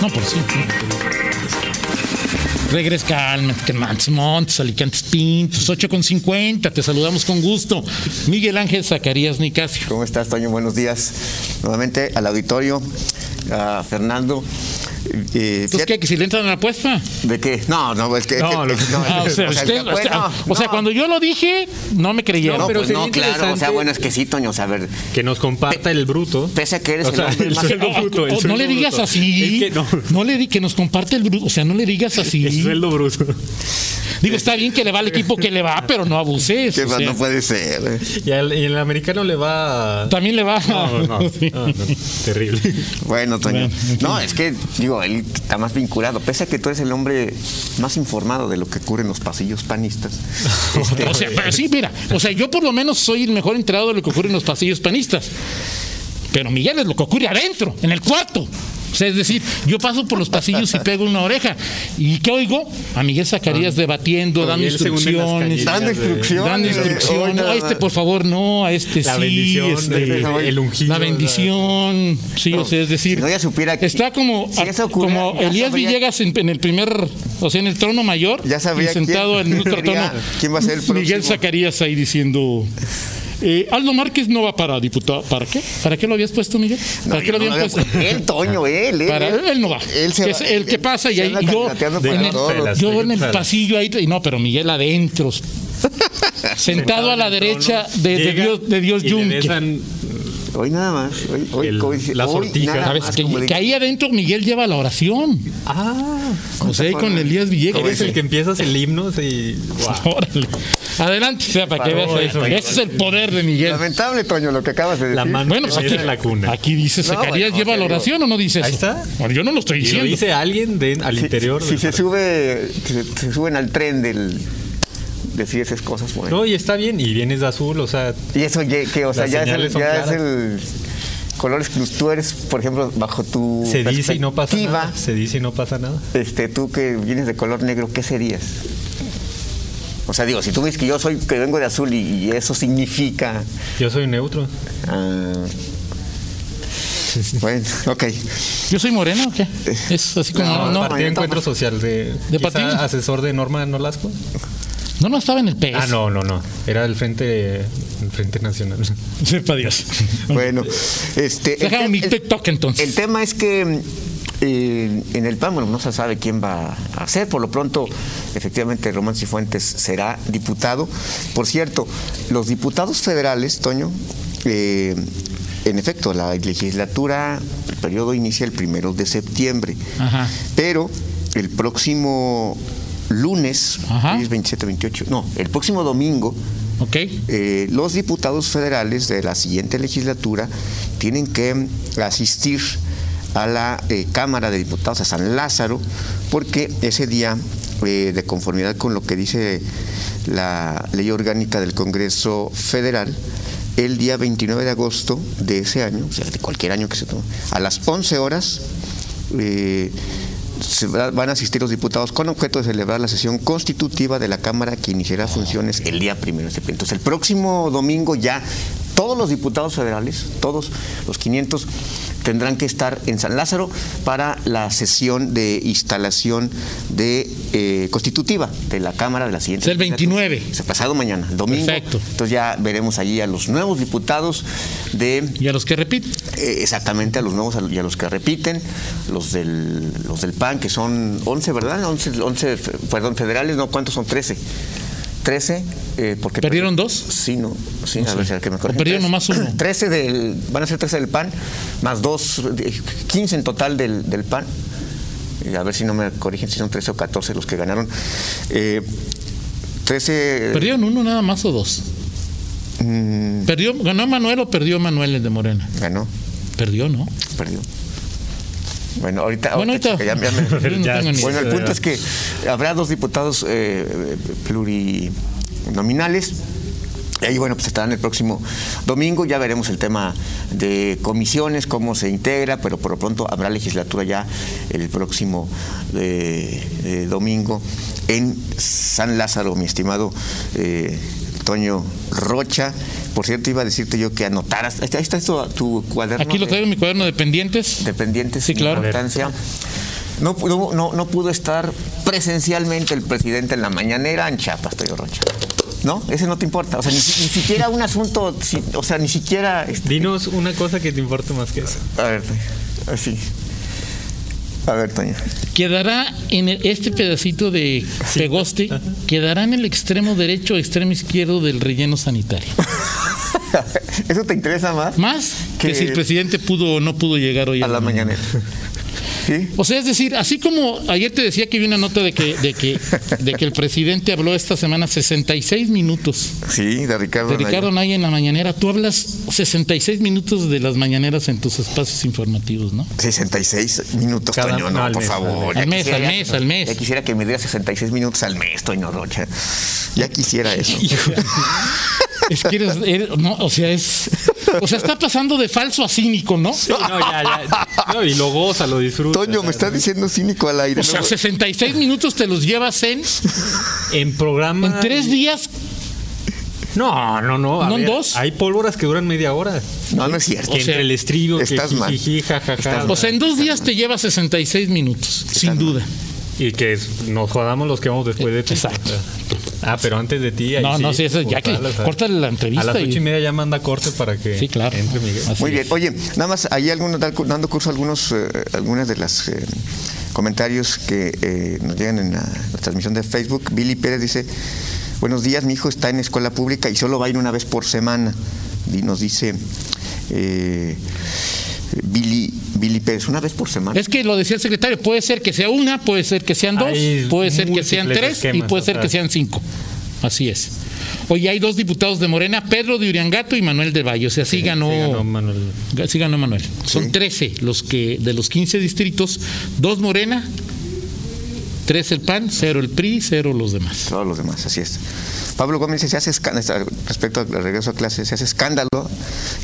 No, por sí. Regres Calma, que Montes, Montes, Alicantes Pintos, 8 con 50. Te saludamos con gusto. Miguel Ángel Zacarías Nicasio. ¿Cómo estás, Toño? Buenos días. Nuevamente al auditorio, a Fernando. Eh, Entonces, ¿qué? ¿Que si le entran a la apuesta? ¿De qué? No, no, es que. No, no, ah, o sea, usted, o sea, o sea cuando yo lo dije, no me creyeron. No, pero pues no, claro. O sea, bueno, es que sí, Toño, o sea, a ver. Que nos comparta el bruto. Pese a que eres o sea, el, el más... sueldo bruto. El no sueldo le digas bruto. así. Es que no. no le di que nos comparte el bruto. O sea, no le digas así. El sueldo bruto. Digo, está bien que le va al equipo que le va, pero no abuses. Sea, no puede ser. Y al, y el americano le va. También le va. No, no, Sí. no, no, terrible. Bueno, Toño. Bueno. No, es que, digo, él está más vinculado. Pese a que tú eres el hombre más informado de lo que ocurre en los pasillos panistas. Este, O sea, pero sí, mira, o sea, yo por lo menos soy el mejor enterado de lo que ocurre en los pasillos panistas. Pero Miguel es lo que ocurre adentro, en el cuarto. O sea, es decir, yo paso por los pasillos y pego una oreja. ¿Y qué oigo? A Miguel Zacarías debatiendo, dando Miguel instrucciones. Dando instrucciones. Dando instrucciones. A este, por favor, no. A este La sí. bendición, este, el, el ungido. la bendición. Sí, o sea, es decir. si no ya supiera que- Está como, si eso como Elías sabría- Villegas en, en el primer, o sea, en el trono mayor. Ya sabría y sentado quién en otro sería- trono. quién va a ser el Miguel próximo. Zacarías ahí diciendo. Eh, Aldo Márquez no va para diputado. ¿Para qué? ¿Para qué lo habías puesto, Miguel? ¿Para No, qué lo habían no, puesto? Él, Toño, él, él. Para, él no va. Él se Que va- es el que pasa y se ahí yo, pelas. yo en el pasillo ahí, y no, pero Miguel adentro, sentado a la en el derecha trono, de, Dios, de Dios besan Hoy nada más. Hoy, hoy, El- hoy- la sortija. más, Que, ahí adentro Miguel lleva la oración. Ah, O sea, ahí con Elías Villegas. eres el que empiezas el himno y. Wow. Órale. Adelante, o sea, para que veas eso. Ese es el poder de Miguel. Lamentable, Toño, lo que acabas de decir. La mano Bueno, pues aquí, la cuna. aquí dice No, Zacarías bueno, lleva o sea, la oración o no dice eso. ahí está. Bueno, yo no lo estoy Y lo diciendo. dice alguien de, al Si- interior. Si, se sube, se, se suben al tren del decir esas cosas, bueno. No, y está bien, y vienes de azul, o sea, Y eso ya- que, o sea, ya, es el, ya es el colores que tú eres, por ejemplo, bajo tu se dice y no pasa nada. Se dice y no pasa nada. Este, tú que vienes de color negro, ¿qué serías? O sea, digo, si tú ves que yo soy que vengo de azul y, y eso significa Yo soy neutro. ah, bueno, ok. ¿Yo soy moreno o qué? Es así como. No, No, no, Partido yo Encuentro. Social de, ¿De Patiño? asesor de Norma Nolasco. no, estaba en el PS. Ah, no, no, no. Era el Frente, el Frente Nacional. Sepa Dios. Bueno, este Déjame mi TikTok entonces. El tema es que eh, en el PAN, bueno, no se sabe quién va a hacer. Por lo pronto, efectivamente, Román Cifuentes será diputado. Por cierto, los diputados federales, Toño, eh, en efecto, la legislatura, el periodo inicia el primero de septiembre. Ajá. Pero el próximo lunes, Ajá. es 27, 28, no, el próximo domingo, Ok. eh, los diputados federales de la siguiente legislatura tienen que asistir a la eh, Cámara de Diputados, a San Lázaro, porque ese día, eh, de conformidad con lo que dice la ley orgánica del Congreso Federal, el día 29 de agosto de ese año, o sea, de cualquier año que se tome, a las 11 horas, eh, van a asistir los diputados con objeto de celebrar la sesión constitutiva de la Cámara que iniciará funciones el día primero de septiembre. Entonces, el próximo domingo ya todos los diputados federales, todos los 500, tendrán que estar en San Lázaro para la sesión de instalación de eh, constitutiva de la Cámara de la siguiente. Es el legislatura. 29. Es el pasado mañana, el domingo. Perfecto. Entonces ya veremos allí a los nuevos diputados de Y a los que repiten. eh, exactamente, a los nuevos y a los que repiten, los del, los del PAN, que son 11, ¿verdad? 11, 11, fe- perdón, federales, no, ¿cuántos son? 13. 13, eh, porque... ¿Perdieron dos? Sí, no, sí, No a ver que me ¿O corrigen. perdieron nomás uno? 13 del, van a ser 13 del PAN, más dos, eh, 15 en total del, del PAN. Y a ver si no me corrigen si son 13 o 14 los que ganaron. Eh, 13... ¿Perdieron uno nada más o dos? mm, ¿Perdió, ¿Ganó Manuel o perdió Manuel el de Morena? ganó, Perdió, ¿no? perdió. Bueno, ahorita... Bueno, ahorita ahorita. checo, ya- ya no Bueno, el punto es que habrá dos diputados eh, plurinominales. Y ahí, bueno, pues estarán el próximo domingo. Ya veremos el tema de comisiones, cómo se integra, pero por lo pronto habrá legislatura ya el próximo eh, eh, domingo en San Lázaro, mi estimado eh, Toño Rocha. Por cierto, iba a decirte yo que anotaras. Ahí está, ahí está tu, tu cuaderno. Aquí lo traigo en mi cuaderno de pendientes. dependientes Sí, claro. importancia. no, pudo- no, no pudo estar presencialmente el presidente en la mañanera en Chiapas, Toño Rocha. ¿No? Ese no te importa. O sea, ni, si- ni siquiera un asunto, si- o sea, ni siquiera... este, Dinos una cosa que te importe más que eso. a ver, así. A ver, Toño. Quedará en el- este pedacito de pegoste, quedará en el extremo derecho o extremo izquierdo del relleno sanitario. ¿Eso te interesa más? Más que, Que- si el presidente pudo o no pudo llegar hoy A la mañanera. ¿Sí? O sea, es decir, así como ayer te decía que vi una nota de que, de que, de que el presidente habló esta semana 66 minutos Sí, de Ricardo. de. Ricardo Naya en la mañanera, tú hablas 66 minutos de las mañaneras en tus espacios informativos, ¿no? 66 minutos, Cada- Toño, no, por mes, favor. al mes, quisiera al mes, al mes. Ya quisiera que me diera 66 minutos al mes, Toño Rocha. Ya quisiera eso. Es que eres, eres- no, o sea, es, o sea, está pasando de falso a cínico, ¿no? Sí, no, ya, ya. No, y lo goza, lo disfruta. Toño, me está diciendo cínico al aire. O sea, ¿no? 66 minutos te los llevas en, En programa. en tres días. No, no, no. a ¿No en ver, dos? Hay pólvoras que duran media hora. No, no es cierto. Que sea, entre el estribo, que estás mal. jijiji, jajaja. Estás mal. O sea, en dos días te llevas 66 minutos, sin duda. Y que nos jodamos los que vamos después de ti. Exacto. Ah, pero antes de ti. ahí No, no, sí, eso ya que córtale la entrevista A las y- ocho y media ya manda corte para que Sí, claro. entre Miguel. Así Muy bien. es. Oye, nada más, ahí algunos, dando curso a algunos, eh, algunas de las eh, comentarios que eh, nos llegan en la, la transmisión de Facebook. Billy Pérez dice, buenos días, mi hijo está en escuela pública y solo va a ir una vez por semana. Y nos dice eh, Billy, Billy Pérez, una vez por semana. Es que lo decía el secretario, puede ser que sea una, puede ser que sean dos, Hay puede ser que sean tres y puede ser que sean cinco. Así es. Oye, hay dos diputados de Morena, Pedro de Uriangato y Manuel de Valle. O sea, sí, ganó, Sí, ganó Manuel. sí ganó Manuel. Son Sí. 13 los que, de los 15 distritos, dos Morena, tres el PAN, cero el PRI, cero los demás. Todos los demás, así es. Pablo Gómez dice, se hace respecto al regreso a clases, se hace escándalo,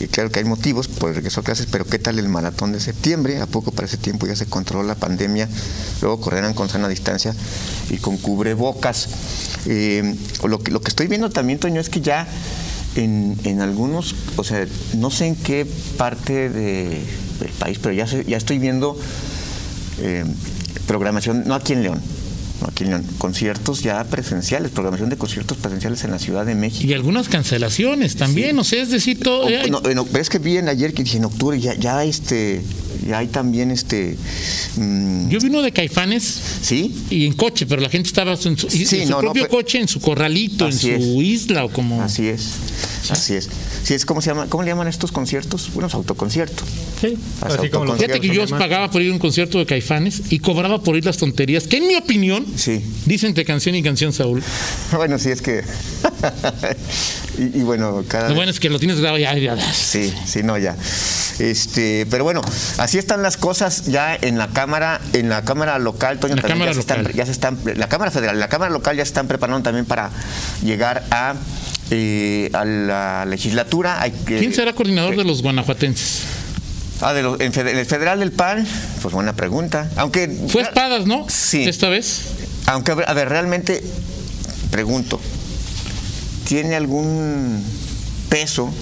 y claro que hay motivos por el regreso a clases, pero ¿qué tal el maratón de septiembre? ¿A poco para ese tiempo ya se controló la pandemia? Luego correrán con sana distancia y con cubrebocas. Eh, lo, que, lo que estoy viendo también, Toño, es que ya en, en algunos, o sea, no sé en qué parte de- del país, pero ya, ya estoy viendo eh, programación, no aquí en León, no aquí en León, conciertos ya presenciales, programación de conciertos presenciales en la Ciudad de México. Y algunas cancelaciones también, o sea, es decir, todo. O- eh, no, en- pero es que vi en ayer que en octubre ya, ya este, ya hay también este, mm, yo vi uno de Caifanes sí, y en coche, pero la gente estaba en su, Sí, en su no, no, propio pero- coche, en su corralito, en su isla o como. así es, así es, sí es cómo se llama, cómo le llaman estos conciertos, bueno, es autoconcierto. Sí, así como los Fíjate que yo pagaba por ir a un concierto de Caifanes y cobraba por ir las tonterías, que en mi opinión, Sí. dicen entre canción y canción, Saúl. Bueno, sí es que, y, y bueno, cada Lo bueno es que lo tienes grabado ya. ya- Sí, sí, no, ya. Este, pero bueno, así están las cosas ya en la cámara, en la cámara local, Toño, La también Cámara ya, se están, local. ya se están, la cámara federal, la cámara local ya se están preparando también para llegar a eh, a la legislatura. Hay que, ¿Quién será coordinador de los guanajuatenses? Ah, de en el federal del PAN, pues buena pregunta. Aunque Fue Espadas, ¿no? Sí. Esta vez. Aunque, a ver, a ver, realmente, pregunto, ¿tiene algún peso,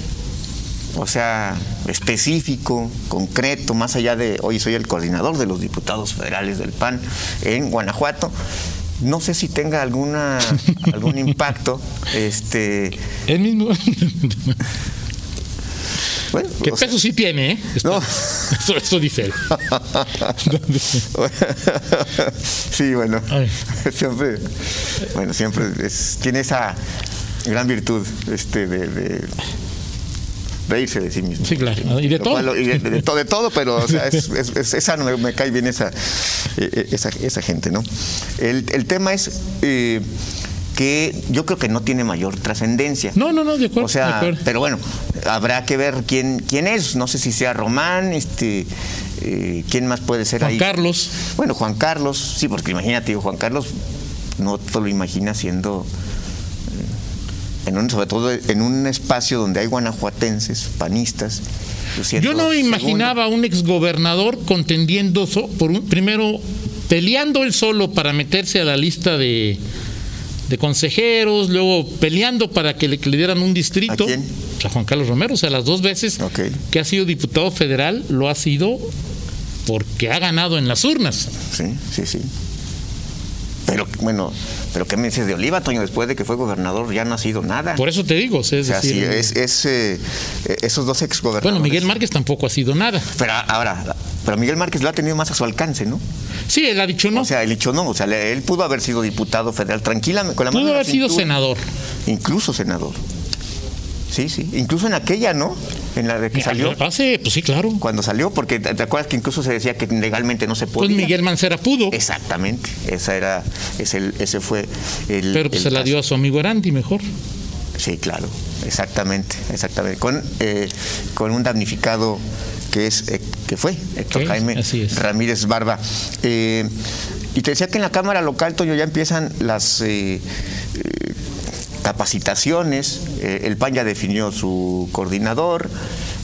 o sea, específico, concreto, más allá de, hoy soy el coordinador de los diputados federales del PAN en Guanajuato? No sé si tenga alguna, algún impacto. Este, El mismo. bueno, ¿Qué o sea, peso sí tiene, eh? No. Eso, eso dice él. sí, bueno, Ay. siempre, bueno, siempre es- tiene esa gran virtud este, de, de reírse de sí mismo. Sí, claro. Y de todo. cual- y de, de to- de todo, pero o sea, es, es- es- es sano, me, me cae bien esa, eh, eh, esa, esa gente, ¿no? El, el tema es eh, que yo creo que no tiene mayor trascendencia. No, no, no, de acuerdo. O sea, de acuerdo. pero bueno, habrá que ver quién, quién es. No sé si sea Román, este, eh, quién más puede ser Juan ahí. Carlos. Bueno, Juan Carlos, sí, porque imagínate, Juan Carlos no te lo imaginas siendo, eh, en un, sobre todo en un espacio donde hay guanajuatenses, panistas. Yo no imaginaba a un exgobernador contendiendo so- por un, primero peleando él solo para meterse a la lista de, de consejeros, luego peleando para que le, que le dieran un distrito. ¿A quién? Juan Carlos Romero, o sea, las dos veces que ha sido diputado federal lo ha sido porque ha ganado en las urnas. Sí, sí, sí. Pero bueno, pero ¿qué me dices de Oliva, Toño? Después de que fue gobernador ya no ha sido nada. Por eso te digo, o sea, es o sea, sí, es, es, eh, esos dos exgobernadores. bueno, Miguel Márquez tampoco ha sido nada. Pero ahora, pero Miguel Márquez lo ha tenido más a su alcance, ¿no? Sí, él ha dicho no. O sea, él dicho no, o sea, él pudo haber sido diputado federal tranquilamente con la Pudo haber sido senador. Incluso senador. Sí, sí. Incluso en aquella, ¿no? En la de que salió. Hace, pues sí, claro. Cuando salió, porque te te acuerdas que incluso se decía que legalmente no se podía. Pues Miguel Mancera pudo, Exactamente. Esa era, ese, ese fue el. pero pues el se la caso. dio a su amigo Erandi mejor. Sí, claro, exactamente, exactamente. Con, eh, con un damnificado que es eh, que fue Héctor Jaime. Ramírez Barba. Eh, y te decía que en la Cámara Local, Toño, ya empiezan las eh, capacitaciones. Eh, el PAN ya definió su coordinador.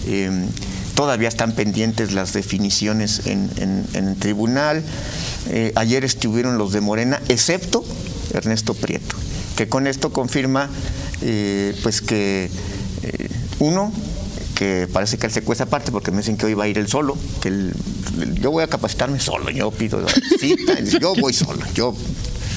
eh, todavía están pendientes las definiciones en, en- el tribunal. Eh, ayer estuvieron los de Morena, excepto Ernesto Prieto, que con esto confirma pues que uno que parece que él se cuesta aparte porque me dicen que hoy va a ir él solo, que yo voy a capacitarme solo, yo pido cita, yo voy solo, yo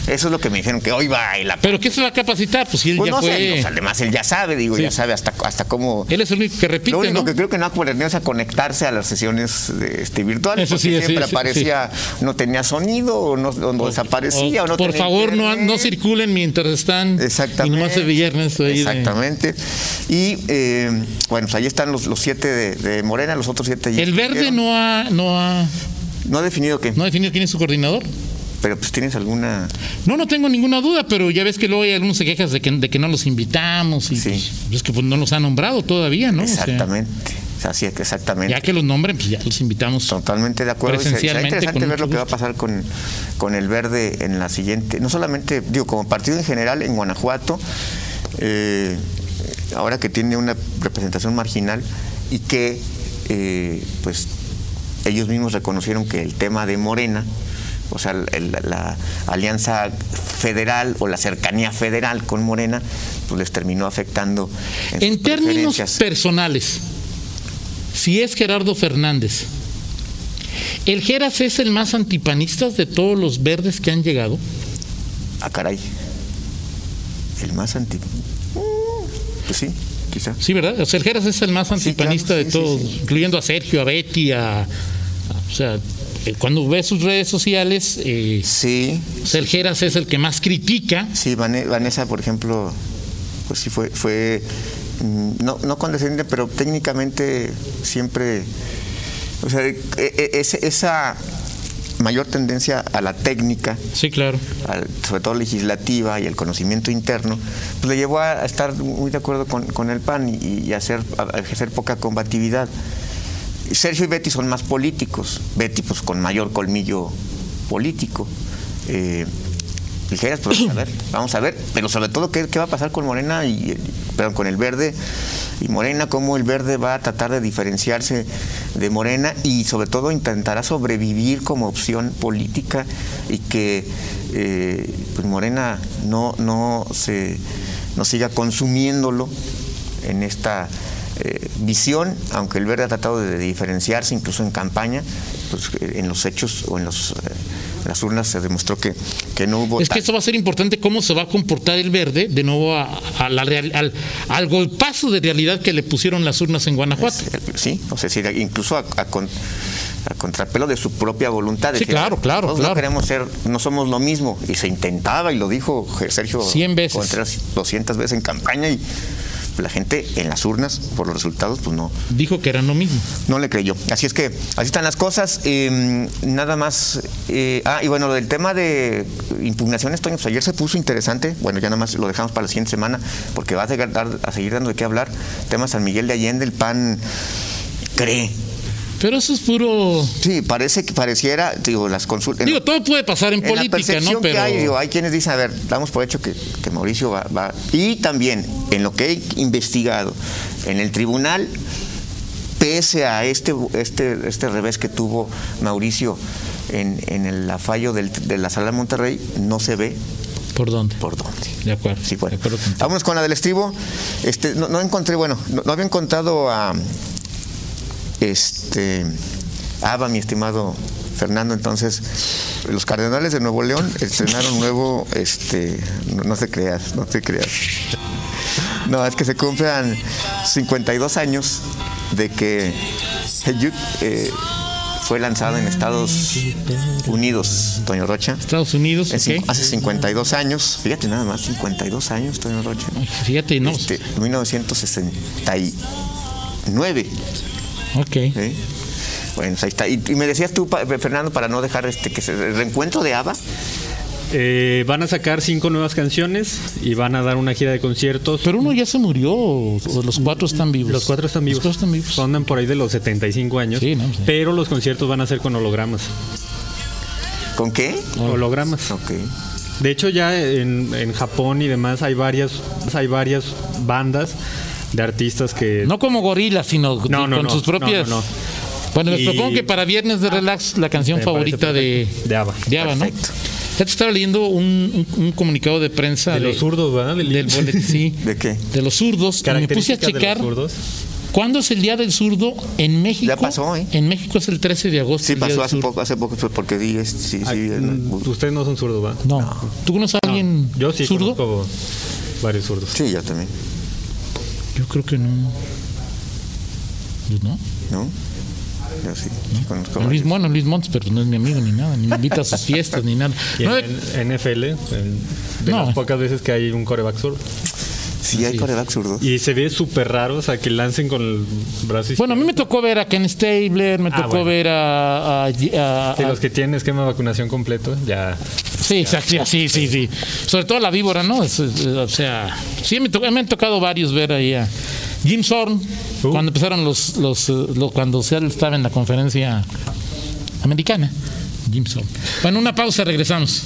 eso es lo que me dijeron que hoy va a ¿Pero qué se va a capacitar? Pues si él pues ya no sé, fue. o además él ya sabe, digo, Sí. ya sabe hasta, hasta cómo Él es el único que repite, lo único ¿no? que creo que no ha aprendido es a conectarse a las sesiones de, este, virtuales. Eso sí, porque sí, siempre sí, aparecía, no tenía sonido, o no, o no desaparecía, o, no por tenía favor, no, no circulen mientras están. Exactamente. Y nomás se veía Ernesto ahí. de- Exactamente. Y eh, bueno, pues ahí están los, los siete de, de Morena, los otros siete. El verde no ha, no ha, No ha definido qué, no ha definido quién es su coordinador. Pero pues tienes alguna. No, no tengo ninguna duda, pero ya ves que luego hay algunos se quejas de que, de que no los invitamos y Sí. pues, es que pues, no los han nombrado todavía, ¿no? Exactamente. O sea, sí, es que exactamente. ya que los nombren, pues ya los invitamos. Totalmente de acuerdo. será- interesante ver lo que va a pasar con, con el verde en la siguiente. No solamente, digo, como partido en general en Guanajuato, eh, ahora que tiene una representación marginal y que, eh, pues, ellos mismos reconocieron que el tema de Morena, o sea, el- la, alianza federal o la cercanía federal con Morena, pues les terminó afectando en, En sus términos personales, si es Gerardo Fernández, ¿el Geras es el más antipanista de todos los verdes que han llegado? Ah, caray. El más anti. Pues sí, quizá. Sí, ¿verdad? O sea, el Geras es el más Sí, antipanista claro, de sí, todos, sí. incluyendo a Sergio, a Betty, a. a- o sea, cuando ves sus redes sociales, eh, Sí, o sea, el Geras es el que más critica. sí, Vane- Vanessa, por ejemplo, pues sí fue, fue mm, no, no condescendiente, pero técnicamente siempre, o sea, e- e- esa mayor tendencia a la técnica, Sí, claro. al- sobre todo legislativa y el conocimiento interno, pues le llevó a estar muy de acuerdo con, con el PAN y, y hacer, a ejercer poca combatividad. Sergio y Betty son más políticos, Betty pues con mayor colmillo político. Eh, ligeras, pues vamos a ver, vamos a ver, pero sobre todo qué, qué va a pasar con Morena y perdón, con el verde y Morena, cómo el verde va a tratar de diferenciarse de Morena y sobre todo intentará sobrevivir como opción política y que eh, pues Morena no, no se no siga consumiéndolo en esta eh, visión, aunque el verde ha tratado de diferenciarse incluso en campaña, pues eh, en los hechos o en los, eh, las urnas se demostró que, que no hubo Es que eso va a ser importante cómo se va a comportar el verde de nuevo a, a la real- al, al golpazo de realidad que le pusieron las urnas en Guanajuato. Sí, o sea, sí, incluso a, a con- a contrapelo de su propia voluntad. Sí, claro, claro, todos claro. No queremos ser, no somos lo mismo. Y se intentaba, y lo dijo Sergio Cien veces. Contreras 200 veces en campaña, y la gente en las urnas, por los resultados, pues no, Dijo que eran lo mismo. no le creyó. Así es que así están las cosas. Eh, nada más. eh, ah, y bueno, lo del tema de impugnaciones, Toño, pues ayer se puso interesante. Bueno, ya nada más lo dejamos para la siguiente semana, porque va a, dar- a seguir dando de qué hablar. Tema San Miguel de Allende, el PAN cree. Pero eso es puro. Sí, parece que pareciera, digo, las consultas. Digo, todo puede pasar en, En la política, percepción ¿no? Pero. que hay, digo, hay quienes dicen, a ver, damos por hecho que, que Mauricio va, va- Y también, en lo que he investigado, en el tribunal, pese a este, este, este revés que tuvo Mauricio en, en el fallo del- de la sala de Monterrey, no se ve ¿Por dónde? por dónde. De acuerdo. Sí, bueno. de acuerdo. Vámonos con la del estribo. Este, no, no encontré, bueno, no, no había encontrado a este ABBA, mi estimado Fernando. Entonces, los Cardenales de Nuevo León estrenaron nuevo, este, no, no te creas, no te creas. No, es que se cumplan 52 años de que eh, fue lanzado en Estados Unidos, Toño Rocha. Estados Unidos, En cin- ok. Hace 52 años, fíjate nada más, 52 años, Toño Rocha. Fíjate, no. Este, 1969. Ok. ¿eh? Bueno, ahí está. Y, y me decías tú, pa- Fernando, para no dejar este que se, el reencuentro de ABBA. Eh, van a sacar cinco nuevas canciones y van a dar una gira de conciertos. Pero uno ya se murió, o o los cuatro están vivos. Los cuatro están vivos. Los cuatro están vivos. Andan por ahí de los 75 años. Sí, no, sí. Pero los conciertos van a ser con hologramas. ¿Con qué? Hologramas. Ok. De hecho, ya en, en Japón y demás hay varias, hay varias bandas de artistas que. No como gorilas, sino No, no, con no, sus propias. no, no, no. Bueno, les Y- propongo que para viernes de relax la canción Me favorita de. De ABBA. de ABBA, ¿no? Ya te estaba leyendo un, un- un comunicado de prensa De los zurdos, ¿verdad? Del- del boletín, sí, ¿De qué? de los zurdos. Y me puse a Características de los checar zurdos. cuándo es el día del zurdo en México. Ya pasó, ¿eh? En México es el 13 de agosto. Sí, pasó hace poco, hace poco, porque di, este, sí, sí, Ay, el- mm, Ustedes no son zurdos, ¿verdad? No. ¿Tú conoces a alguien Yo sí zurdo? conozco varios zurdos. sí, yo también, Yo creo que no. Pues no. ¿no? Yo sí, sí conozco Luis, bueno, Luis Montes, pero no es mi amigo ni nada, ni me invita a sus fiestas ni nada. Y No, en, NFL, en- de No. las pocas veces que hay un coreback zurdo. Sí, hay Sí. coreback. Y se ve súper raro, o sea, que lancen con el brazo Bueno, a mí me izquierdo. tocó ver a Ken Stabler, me Ah, tocó bueno. ver a. a- a- Sí, a- los que tienen esquema de vacunación completo, ya. Sí, exacto, sí, sí, sí. Sobre todo la víbora, ¿no? O sea, sí, me, me han tocado varios ver ahí a Jim Zorn, Uh. cuando empezaron los. los, cuando Seattle estaba en la conferencia americana. Jim Zorn. Bueno, una pausa, regresamos.